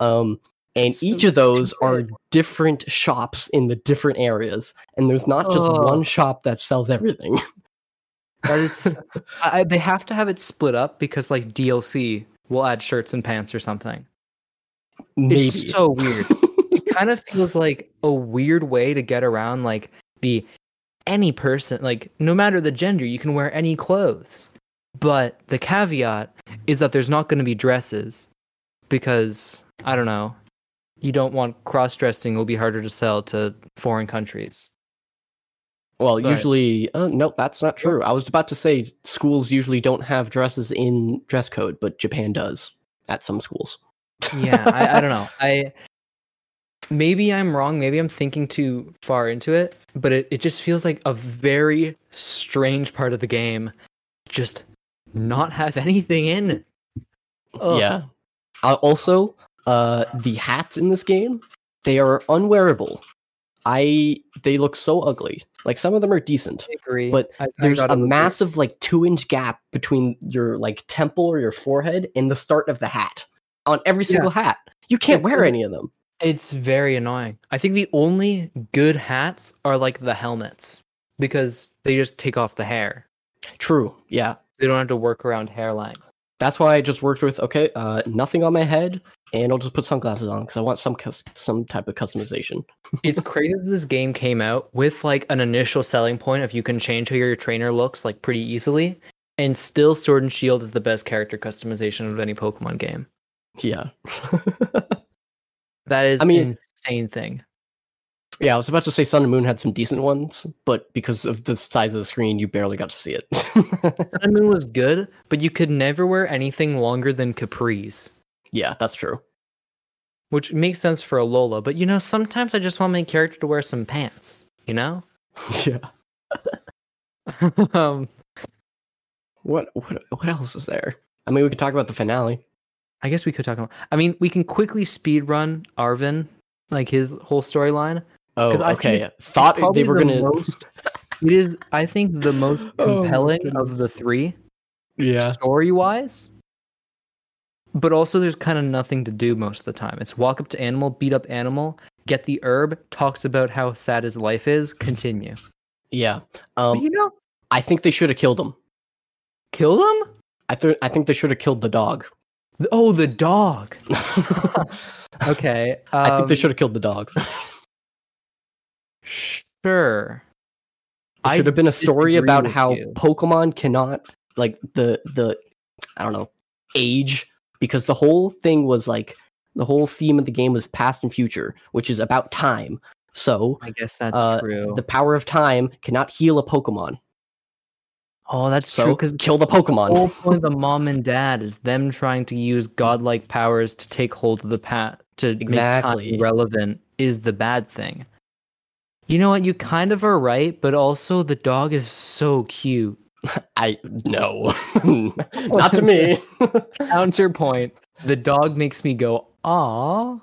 Um, and So each of those are different shops in the different areas, and there's not just Ugh. one shop that sells everything. that is. I- they have to have it split up because like DLC will add shirts and pants or something. Maybe. It's so weird. it kind of feels like a weird way to get around like the any person like no matter the gender you can wear any clothes but the caveat is that there's not going to be dresses because i don't know you don't want cross-dressing will be harder to sell to foreign countries Well, But- usually, uh, no, that's not true. I was about to say schools usually don't have dresses in dress code, but Japan does at some schools. Yeah I, I don't know i maybe i'm wrong maybe i'm thinking too far into it but it, it just feels like a very strange part of the game just not have anything in it. Ugh. Yeah. Uh, also, uh, the hats in this game they are unwearable. I they look so ugly. Like some of them are decent, I agree but I- I there's a agree. massive like two inch gap between your like temple or your forehead and the start of the hat on every Yeah. single hat. You can't It's wear really- any of them. it's very annoying i think the only good hats are like the helmets because they just take off the hair True. Yeah. they don't have to work around hairline That's why I just worked with okay, uh, nothing on my head, and I'll just put sunglasses on because I want some cus- some type of customization. it's crazy that this game came out with like an initial selling point of you can change how your trainer looks like pretty easily and still sword and shield is the best character customization of any pokemon game Yeah. that is I mean- an insane thing yeah, I was about to say Sun and Moon had some decent ones, but because of the size of the screen, you barely got to see it. sun and moon was good but you could never wear anything longer than capris yeah, that's true. which makes sense for Alola but you know sometimes i just want my character to wear some pants you know Yeah. um What what what else is there? I mean, we could talk about the finale. I guess we could talk about. I mean, we can quickly speed run Arven, like his whole storyline. Oh, 'Cause I okay. it's- Thought probably they were the gonna. most- It is, I think, the most Oh compelling of the three yeah. story wise. But also, there's kind of nothing to do most of the time. It's walk up to animal, beat up animal, get the herb, talks about how sad his life is, continue. Yeah. But Um, you know, I think they should have killed him. kill him. I think I think they should have killed the dog. Oh, the dog. Okay. I think they um, should have killed the dog. Sure. It should have been a story about how you. Pokemon cannot like the the I don't know age because the whole thing was like the whole theme of the game was past and future, which is about time. So I guess that's uh, true. the power of time cannot heal a Pokemon. Oh, that's So true. Because kill the Pokemon. the whole point of the mom and dad is them trying to use godlike powers to take hold of the pat to Exactly. make time relevant is the bad thing. You know what? You kind of are right, but also the dog is so cute. I no, not to me. Counterpoint: the dog makes me go "aw"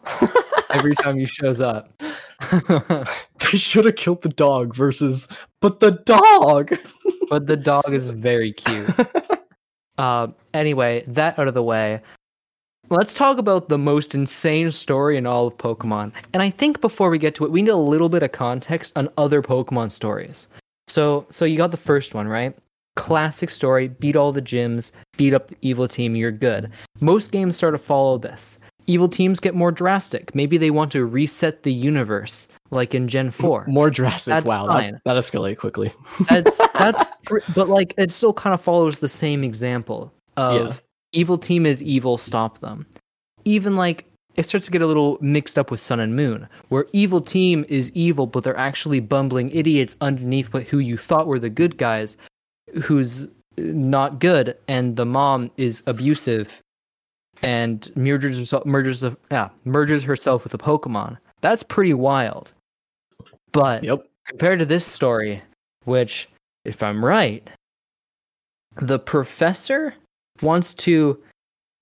every time he shows up. they should have killed the dog versus, but the dog. but the dog is very cute. Uh, anyway, that out of the way, let's talk about the most insane story in all of Pokemon. And I think before we get to it, we need a little bit of context on other Pokemon stories. So, so you got the first one, right? Classic story: beat all the gyms, beat up the evil team, you're good. Most games start to follow this. Evil teams get more drastic. Maybe they want to reset the universe, like in Gen Four. More drastic. That's wow, fine. that, that escalated quickly. That's that's, pr- but like it still kind of follows the same example of Yeah. evil team is evil, stop them. Even like it starts to get a little mixed up with Sun and Moon, where evil team is evil, but they're actually bumbling idiots underneath what who you thought were the good guys, who's uh, not good, and the mom is abusive, and merges herself merges yeah merges herself with a Pokemon. That's pretty wild. But Yep. compared to this story, which, if I'm right, the professor wants to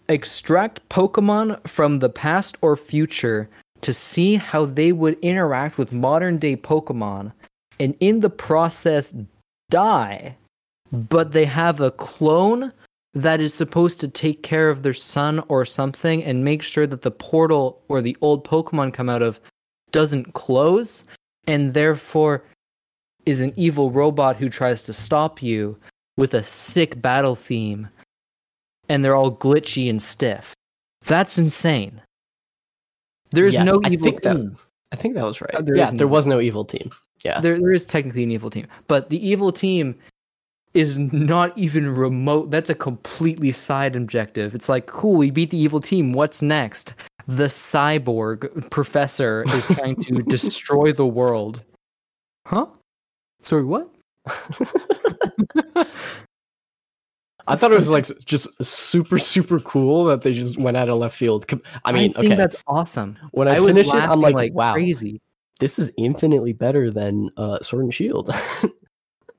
extract Pokemon from the past or future to see how they would interact with modern day Pokemon, and in the process, die. But they have a clone that is supposed to take care of their son or something and make sure that the portal where the old Pokemon come out of doesn't close, and therefore is an evil robot who tries to stop you with a sick battle theme and they're all glitchy and stiff. That's insane. There's Yes, no I evil think that- team. I think that was right. Uh, there yeah, there no- was no evil team. Yeah. There, there is technically an evil team, but the evil team is not even remote. That's a completely side objective. It's like, cool, we beat the evil team. What's next? The cyborg professor is trying to destroy the world. Huh? Sorry, what? I thought it was like just super super cool that they just went out of left field. I mean, think okay. that's awesome. when I, was finished it, I'm laughing like, wow, crazy. this is infinitely better than uh, Sword and Shield.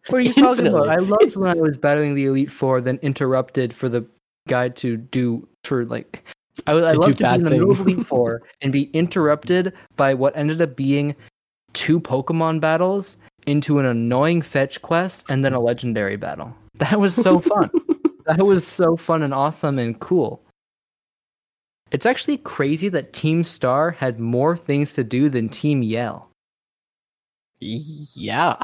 What are you talking about? I loved when I was battling the Elite Four, then interrupted for the guy to do for like. I, was- I loved to be in the middle of. Elite Four and be interrupted by what ended up being two Pokemon battles into an annoying fetch quest and then a legendary battle. That was so fun. that was so fun and awesome and cool. It's actually crazy that Team Star had more things to do than Team Yell. yeah.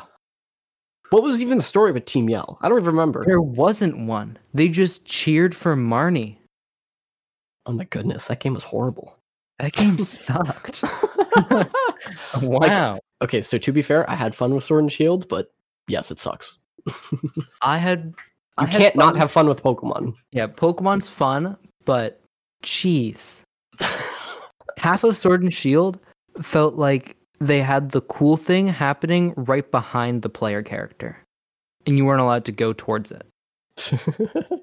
What was even the story of a Team Yell? I don't even remember. There wasn't one. They just cheered for Marnie. Oh my goodness, that game was horrible. That game sucked. wow. okay, so to be fair, I had fun with Sword and Shield, but yes, it sucks. I had. I You had can't not have fun with Pokemon. Yeah, Pokemon's fun, but jeez. Half of Sword and Shield felt like they had the cool thing happening right behind the player character, and you weren't allowed to go towards it.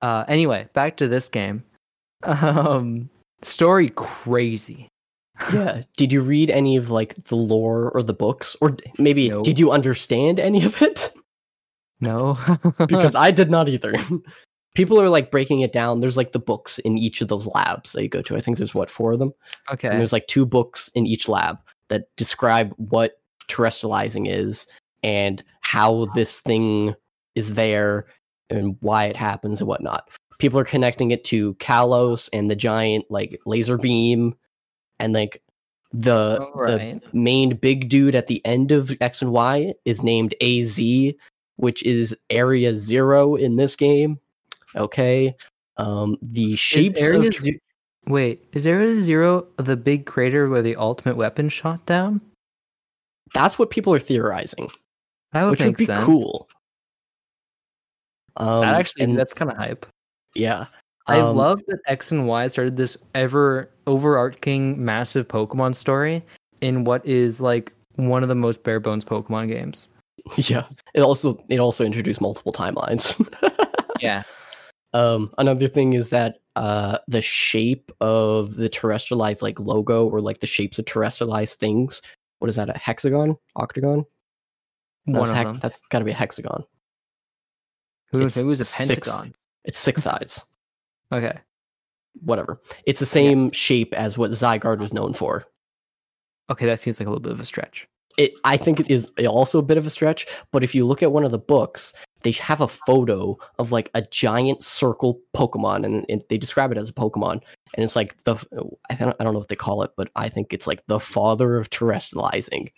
Uh, anyway, back to this game. Um, story crazy. yeah. Did you read any of like the lore or the books, or maybe No. did you understand any of it? No, because I did not either. People are like breaking it down. There's like the books in each of those labs that you go to. I think there's what four of them, Okay. and there's like two books in each lab that describe what terastallizing is and how this thing is there and why it happens and whatnot. People are connecting it to Kalos and the giant like laser beam, and like the the main big dude at the end of X and Y is named AZ, which is Area Zero in this game. Okay. Um, the Is shapes Area of Ze- Wait, is Area Zero the big crater where the ultimate weapon shot down? that's what people are theorizing, That would which make would be sense. cool. Um, that actually, and- that's kind of hype. yeah. I Um, love that X and Y started this ever overarching massive Pokemon story in what is like one of the most bare bones Pokemon games. Yeah. It also it also introduced multiple timelines. Yeah. Um, another thing is that uh, the shape of the terastallized like logo or like the shapes of terastallized things. What is that? A hexagon? Octagon? No, One it's of hex- them. That's got to be a hexagon. Who it's it was a six. pentagon. It's six sides. Okay. Whatever. It's the same shape as what Zygarde was known for. Okay, that feels like a little bit of a stretch. It, I think it is also a bit of a stretch, but if you look at one of the books, they have a photo of like a giant circle Pokemon, and, and they describe it as a Pokemon, and it's like the I don't, I don't know what they call it, but I think it's like the father of terastallizing,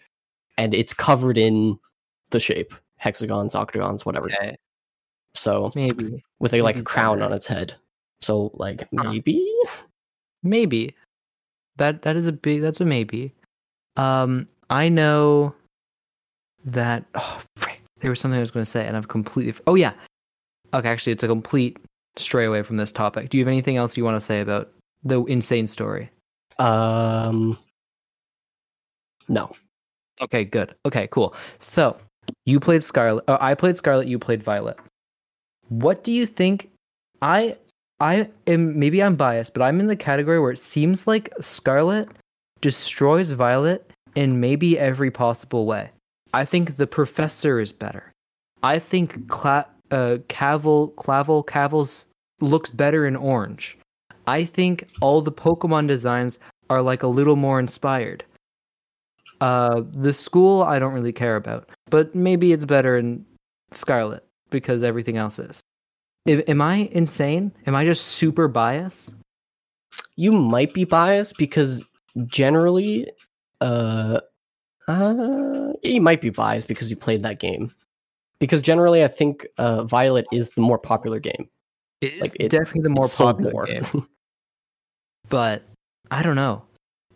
and it's covered in the shape hexagons, octagons, whatever. Okay. So Maybe. with a like maybe a crown on its head. So like maybe Maybe. That that is a big that's a maybe. Um I know that oh there was something I was going to say and I've completely f- Oh yeah. Okay, actually it's a complete stray away from this topic. Do you have anything else you want to say about The insane story. Um, no. Okay, good. Okay, cool. So you played Scarlet. Uh, I played Scarlet. You played Violet. What do you think? I I am maybe I'm biased, but I'm in the category where it seems like Scarlet destroys Violet in maybe every possible way. I think the Professor is better. I think Cla- uh, Cavill, Clavell, looks better in orange. I think all the Pokemon designs are like a little more inspired. Uh, the school I don't really care about, but maybe it's better in Scarlet because everything else is. Am, am I insane? Am I just super biased? You might be biased because generally, uh, uh, you might be biased because you played that game. Because generally, I think uh, Violet is the more popular game. It is Like, it- definitely the more popular more. game, but I don't know.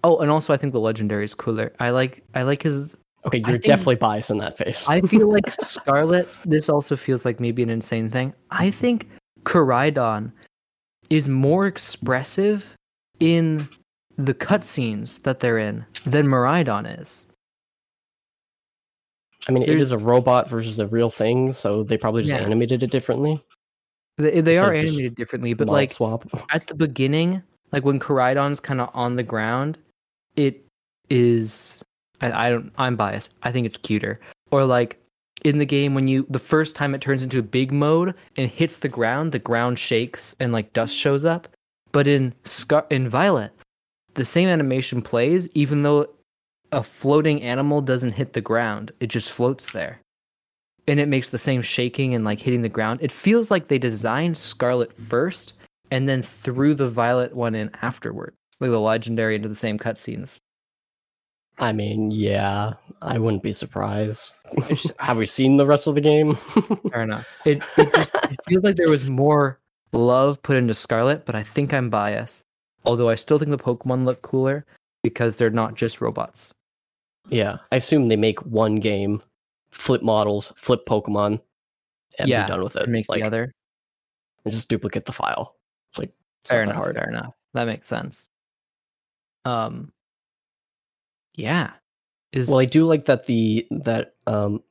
Oh, and also I think the legendary is cooler. I like I like his okay, you're think- definitely biased in that face. I feel like Scarlet. This also feels like maybe an insane thing. I think Koraidon is more expressive in the cutscenes that they're in than Miraidon is. I mean, it there's- is a robot versus a real thing, so they probably just Yeah. animated it differently. They, they are animated differently, but like swap. at the beginning, like when Koraidon's kind of on the ground, it is. I, I don't. I'm biased. I think it's cuter. Or like in the game when you the first time it turns into a big mode and hits the ground, the ground shakes and like dust shows up. But in Scar in Violet, the same animation plays even though a floating animal doesn't hit the ground. It just floats there. And it makes the same shaking and like hitting the ground. It feels like they designed Scarlet first and then threw the Violet one in afterwards. Like the legendary into the same cutscenes. I mean, yeah, I wouldn't be surprised. Have we seen the rest of the game? Fair enough. It it just it feels like there was more love put into Scarlet, but I think I'm biased. Although I still think the Pokemon look cooler because they're not just robots. Yeah, I assume they make one game, flip models, flip Pokemon, and Yeah, be done with it. Make like, the other. and just duplicate the file. It's like it's Fair enough. hard. Fair enough. That makes sense. Um. Yeah. Is Well, I do like that the that um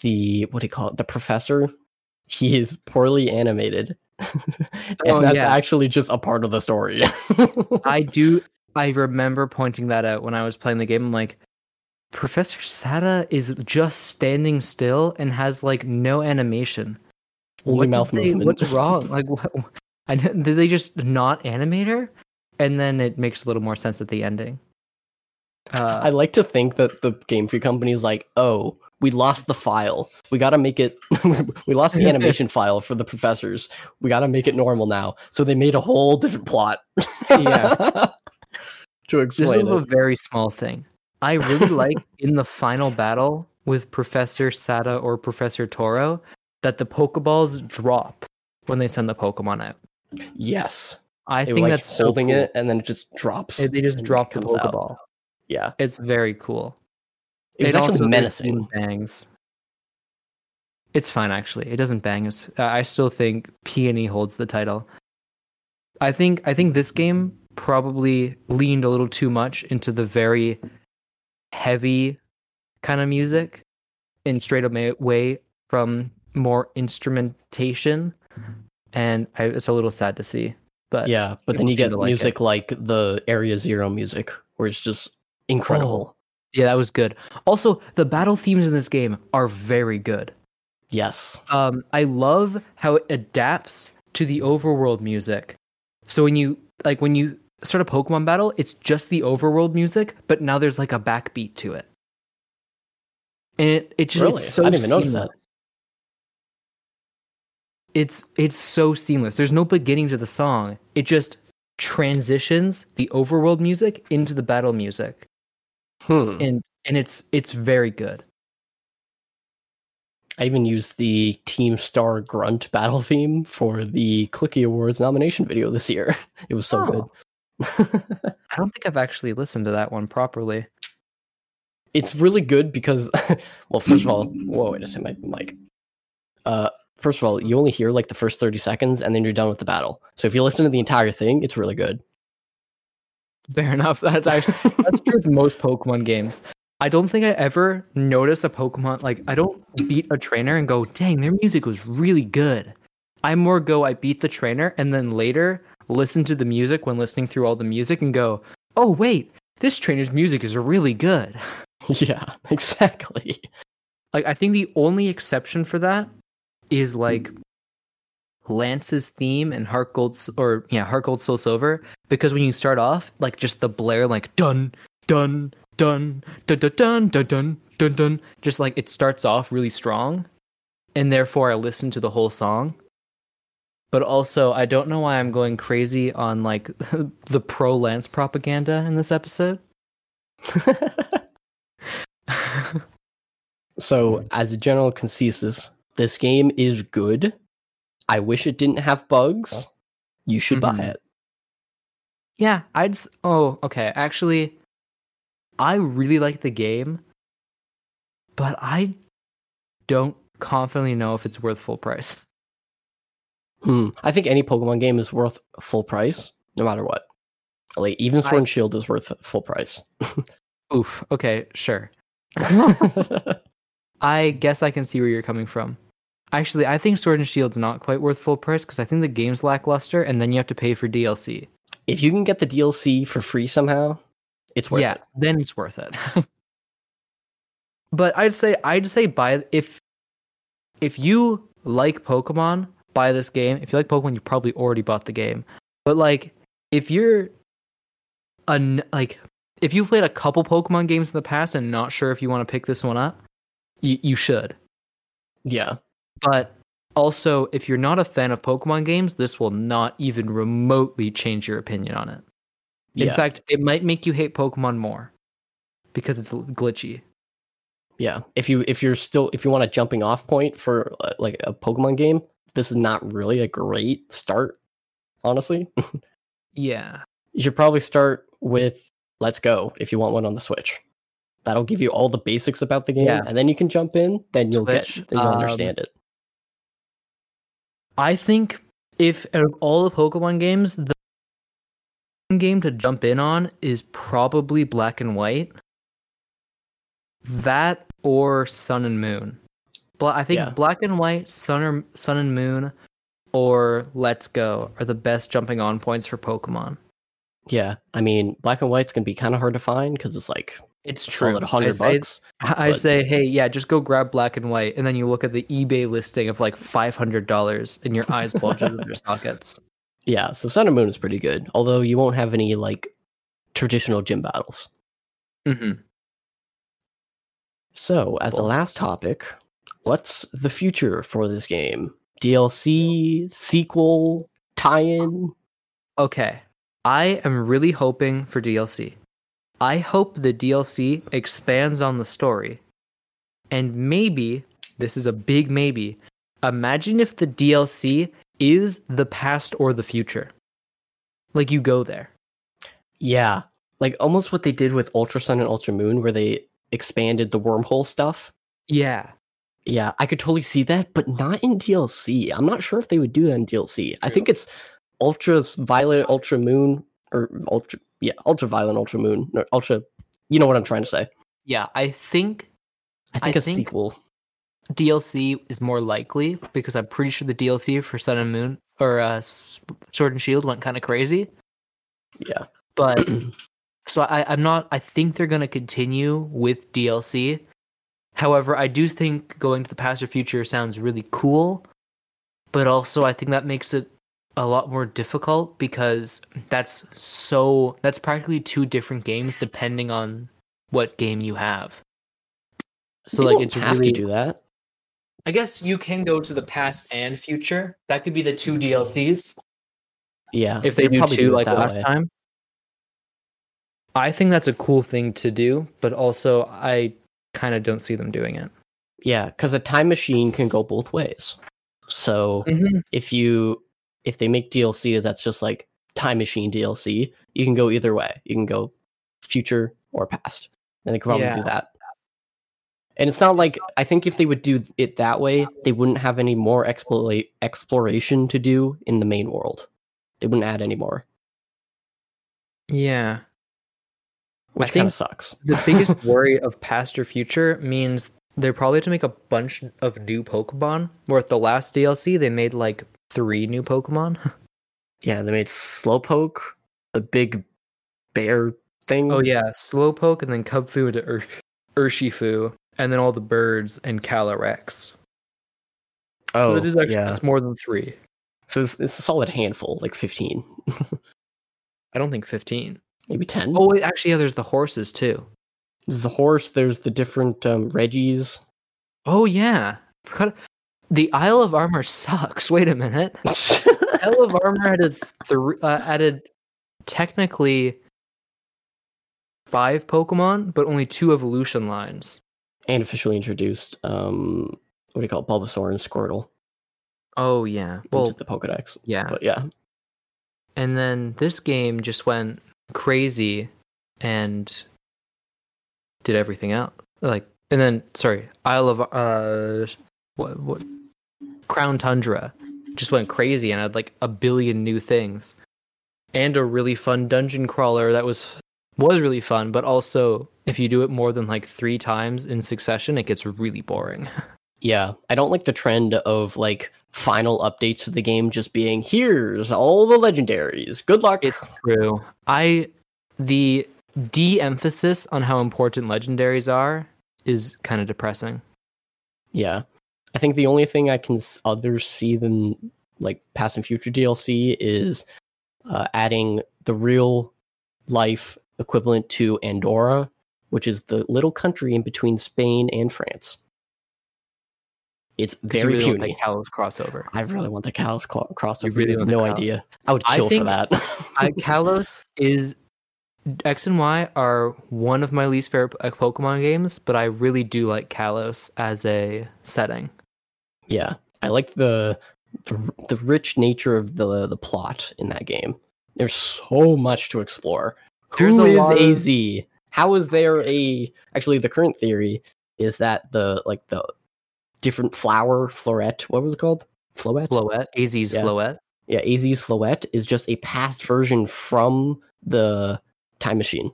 the what do you call it? The professor, he is poorly animated, and Oh, that's yeah. actually just a part of the story. I do. I remember pointing that out when I was playing the game. I'm like, Professor Sada is just standing still and has like no animation. What mouth they- movement. What's wrong? Like, what, know- did they just not animate her? And then it makes a little more sense at the ending. Uh, I like to think that the Game Freak company is like, oh, we lost the file. We got to make it. we lost the animation file for the professors. We got to make it normal now. So they made a whole different plot. Yeah. to this is explain a very small thing. I really like in the final battle with Professor Sada or Professor Turo that the Pokeballs drop when they send the Pokemon out. Yes, I they were think like that's so holding cool. it, and then it just drops. They- They just drop the comes out. Pokeball. Yeah, It's very cool. it was also menacing. bangs. It's fine actually. It doesn't bang uh, I still think Peony holds the title. I think I think this game probably leaned a little too much into the very heavy kind of music in straight up ma- way from more instrumentation and I, it's a little sad to see. But Yeah, but then you get like it. music like the Area Zero music, where it's just incredible. yeah, that was good. Also, the battle themes in this game are very good. Yes, um, I love how it adapts to the overworld music. So when you like when you start of Pokemon battle, it's just the overworld music, but now there's like a backbeat to it, and it it just Really? it's so I didn't even notice seamless. that. It's it's so seamless. There's no beginning to the song. It just transitions the overworld music into the battle music, hmm. and and it's it's very good. I even used the Team Star Grunt battle theme for the Clicky Awards nomination video this year. It was so Oh. good. I don't think I've actually listened to that one properly. it's really good because, well, first of all, whoa, wait a second, my mic. Uh, first of all, you only hear like the first thirty seconds, and then you're done with the battle. So if you listen to the entire thing, it's really good. Fair enough. That's actually that's true with most Pokemon games. I don't think I ever notice a Pokemon like I don't beat a trainer and go, "Dang, their music was really good." I more go, I beat the trainer, and then later listen to the music when listening through all the music and go, "Oh wait, this trainer's music is really good." yeah, exactly. Like I think the only exception for that is like Lance's theme and Heart Gold or yeah, Heart Gold Soul Silver because when you start off like just the blare like dun dun dun dun dun dun dun dun dun dun just like it starts off really strong and therefore I listen to the whole song. But also I don't know why I'm going crazy on like the pro Lance propaganda in this episode. so, as a general consensus, this game is good. I wish it didn't have bugs. You should Mhm. buy it. Yeah, I'd. s- Oh, okay. Actually, I really like the game, but I don't confidently know if it's worth full price. Hmm. I think any Pokemon game is worth full price, no matter what. Like even Sword I- and Shield is worth full price. Oof. Okay, sure. I guess I can see where you're coming from. Actually, I think Sword and Shield's not quite worth full price because I think the game's lackluster, and then you have to pay for DLC. if you can get the DLC for free somehow, it's worth yeah, it. then it's worth it. but I'd say I'd say buy if if you like Pokemon, buy this game. If you like Pokemon, you probably already bought the game. But like if you're an like if you've played a couple Pokemon games in the past and not sure if you want to pick this one up, you you should. Yeah. But also, if you're not a fan of Pokemon games, this will not even remotely change your opinion on it. In Yeah. fact, it might make you hate Pokemon more because it's glitchy. Yeah. If you if you're still if you want a jumping off point for uh, like a Pokemon game, this is not really a great start, honestly. Yeah. you should probably start with Let's Go if you want one on the Switch. That'll give you all the basics about the game, Yeah. and then you can jump in. Then you'll Switch, get, then you'll um, understand it. I think if out of all the Pokemon games, the game to jump in on is probably Black and White. That or Sun and Moon. But I think Yeah. Black and White, Sun or Sun and Moon, or Let's Go are the best jumping on points for Pokemon. Yeah, I mean, Black and White's gonna be kind of hard to find because it's like It's true. hundred bucks. I but- say, hey, yeah, just go grab Black and White, and then you look at the eBay listing of like five hundred dollars, and your eyes bulge out of their sockets. Yeah, so Sun and Moon is pretty good, although you won't have any like traditional gym battles. hmm So, as the Cool. last topic, what's the future for this game? DLC, sequel, tie-in? Okay. I am really hoping for DLC. I hope the DLC expands on the story. And maybe, this is a big maybe, imagine if the DLC is the past or the future. Like you go there. Yeah, like almost what they did with Ultra Sun and Ultra Moon, where they expanded the wormhole stuff. Yeah. Yeah, I could totally see that, but not in DLC. I'm not sure if they would do that in DLC. I think it's Ultra Violet, Ultra Moon, or Ultra, yeah, Ultra Violet, Ultra Moon, or Ultra. You know what I'm trying to say. Yeah, I think I think I a think- sequel. DLC is more likely because I'm pretty sure the DLC for Sun and Moon or uh, Sword and Shield went kind of crazy. Yeah, But so I, I'm not. I think they're going to continue with DLC. However, I do think going to the past or future sounds really cool. But also, I think that makes it a lot more difficult because that's so. That's practically two different games depending on what game you have. So They like it's have really to do that. I guess you can go to the past and future. That could be the two DLCs Yeah, if they do two it like last way. time. I think that's a cool thing to do, but also I kind of don't see them doing it. Yeah, because a time machine can go both ways. So Mm-hmm. if you if they make DLC that's just like time machine DLC, you can go either way. You can go future or past, and they could probably Yeah. do that. And it's not like I think if they would do it that way, they wouldn't have any more explora- exploration to do in the main world. They wouldn't add any more. Yeah, which think- kind of sucks. The biggest worry of past or future means they're probably to make a bunch of new Pokemon. Where at the last DLC they made like three new Pokemon. Yeah, they made Slowpoke, the big bear thing. oh yeah, Slowpoke and then Kubfu to Ur- Urshifu, and then all the birds and Calyrex. oh, so it is actually yeah. it's more than three. So it's, it's a solid handful, like fifteen, I don't think fifteen. Maybe ten. Oh wait, actually yeah, there's the horses too. there's the horse. There's the different um, Regis. Oh yeah, Forgot- the Isle of Armor sucks. Wait a minute. Isle of Armor added three, uh, added technically five Pokemon, but only two evolution lines. and officially introduced um, what do you call it, Bulbasaur and Squirtle Oh yeah, well, well into the Pokedex. yeah, But yeah, and then this game just went crazy and did everything else. Like, and then sorry, Isle of uh, what what Crown Tundra just went crazy and had like a billion new things, and a really fun dungeon crawler that was was really fun, but also if you do it more than like three times in succession, it gets really boring. yeah. I don't like the trend of like final updates to the game just being here's all the legendaries. Good luck. It's true. I the de-emphasis on how important legendaries are is kind of depressing. Yeah. I think the only thing I can others see than like past and future DLC is uh, adding the real life equivalent to Andorra, which is the little country in between Spain and France. It's very really want puny. Kalos crossover. I really want the Kalos cl- crossover. You really You have want no Kalos. idea. I would I kill for that. I, Kalos is X and Y are one of my least favorite uh, Pokemon games, but I really do like Kalos as a setting. Yeah, I like the, the the rich nature of the the plot in that game. There's so much to explore. There's Who a is lot of- AZ? How is there a? Actually, the current theory is that the like the different flower floret. What was it called? Floet. Floette, AZ's Yeah. Yeah, AZ's floet is just a past version from the time machine,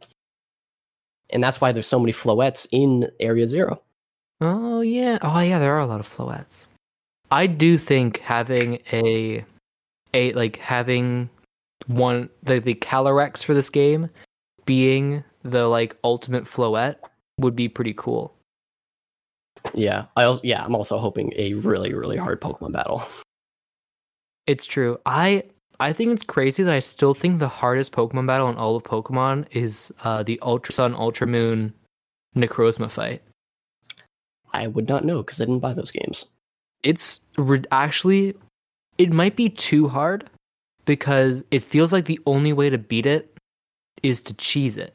and that's why there's so many floettes in Area Zero. Oh yeah. Oh yeah, there are a lot of Floettes. I do think having a a like having one the the Calyrex for this game being the like ultimate Floette would be pretty cool. Yeah, I yeah, I'm also hoping a really really hard Pokemon battle. It's true. I I think it's crazy that I still think the hardest Pokemon battle in all of Pokemon is uh, the Ultra Sun Ultra Moon Necrozma fight. I would not know because I didn't buy those games. It's rid- actually it might be too hard because it feels like the only way to beat it is to cheese it.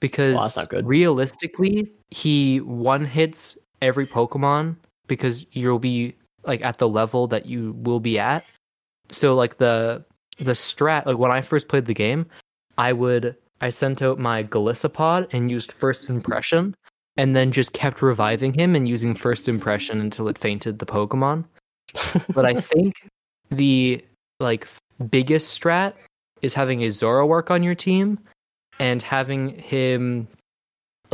Because Well, that's not good. realistically, he one hits every Pokemon because you'll be like at the level that you will be at. So like the the strat like when I first played the game, I would I sent out my Golisopod and used first impression and then just kept reviving him and using first impression until it fainted the Pokemon. But I think the like biggest strat is having a Zoroark on your team and having him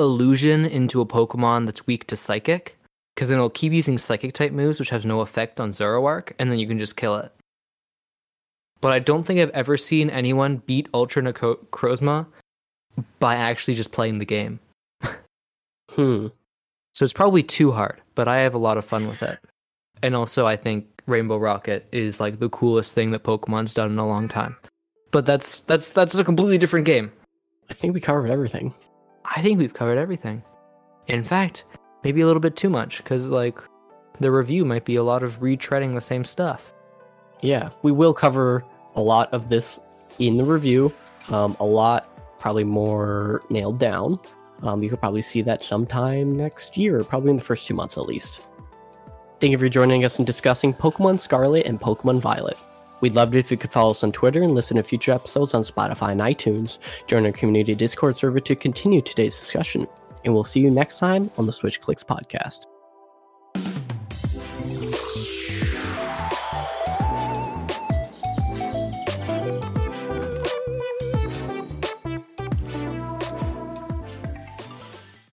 illusion into a Pokemon that's weak to Psychic, because then it'll keep using Psychic type moves, which has no effect on Zoroark, and then you can just kill it. But I don't think I've ever seen anyone beat Ultra Necrozma by actually just playing the game. Hmm. So it's probably too hard, but I have a lot of fun with it. And also, I think Rainbow Rocket is like the coolest thing that Pokemon's done in a long time. But that's that's that's a completely different game. I think we covered everything. I think we've covered everything. In fact, maybe a little bit too much because like the review might be a lot of retreading the same stuff. Yeah, we will cover a lot of this in the review. Um, a lot, probably more nailed down. Um, you could probably see that sometime next year, probably in the first two months at least. Thank you for joining us in discussing Pokemon Scarlet and Pokemon Violet. We'd love it if you could follow us on Twitter and listen to future episodes on Spotify and iTunes. Join our community Discord server to continue today's discussion. And we'll see you next time on the Switch Clicks podcast.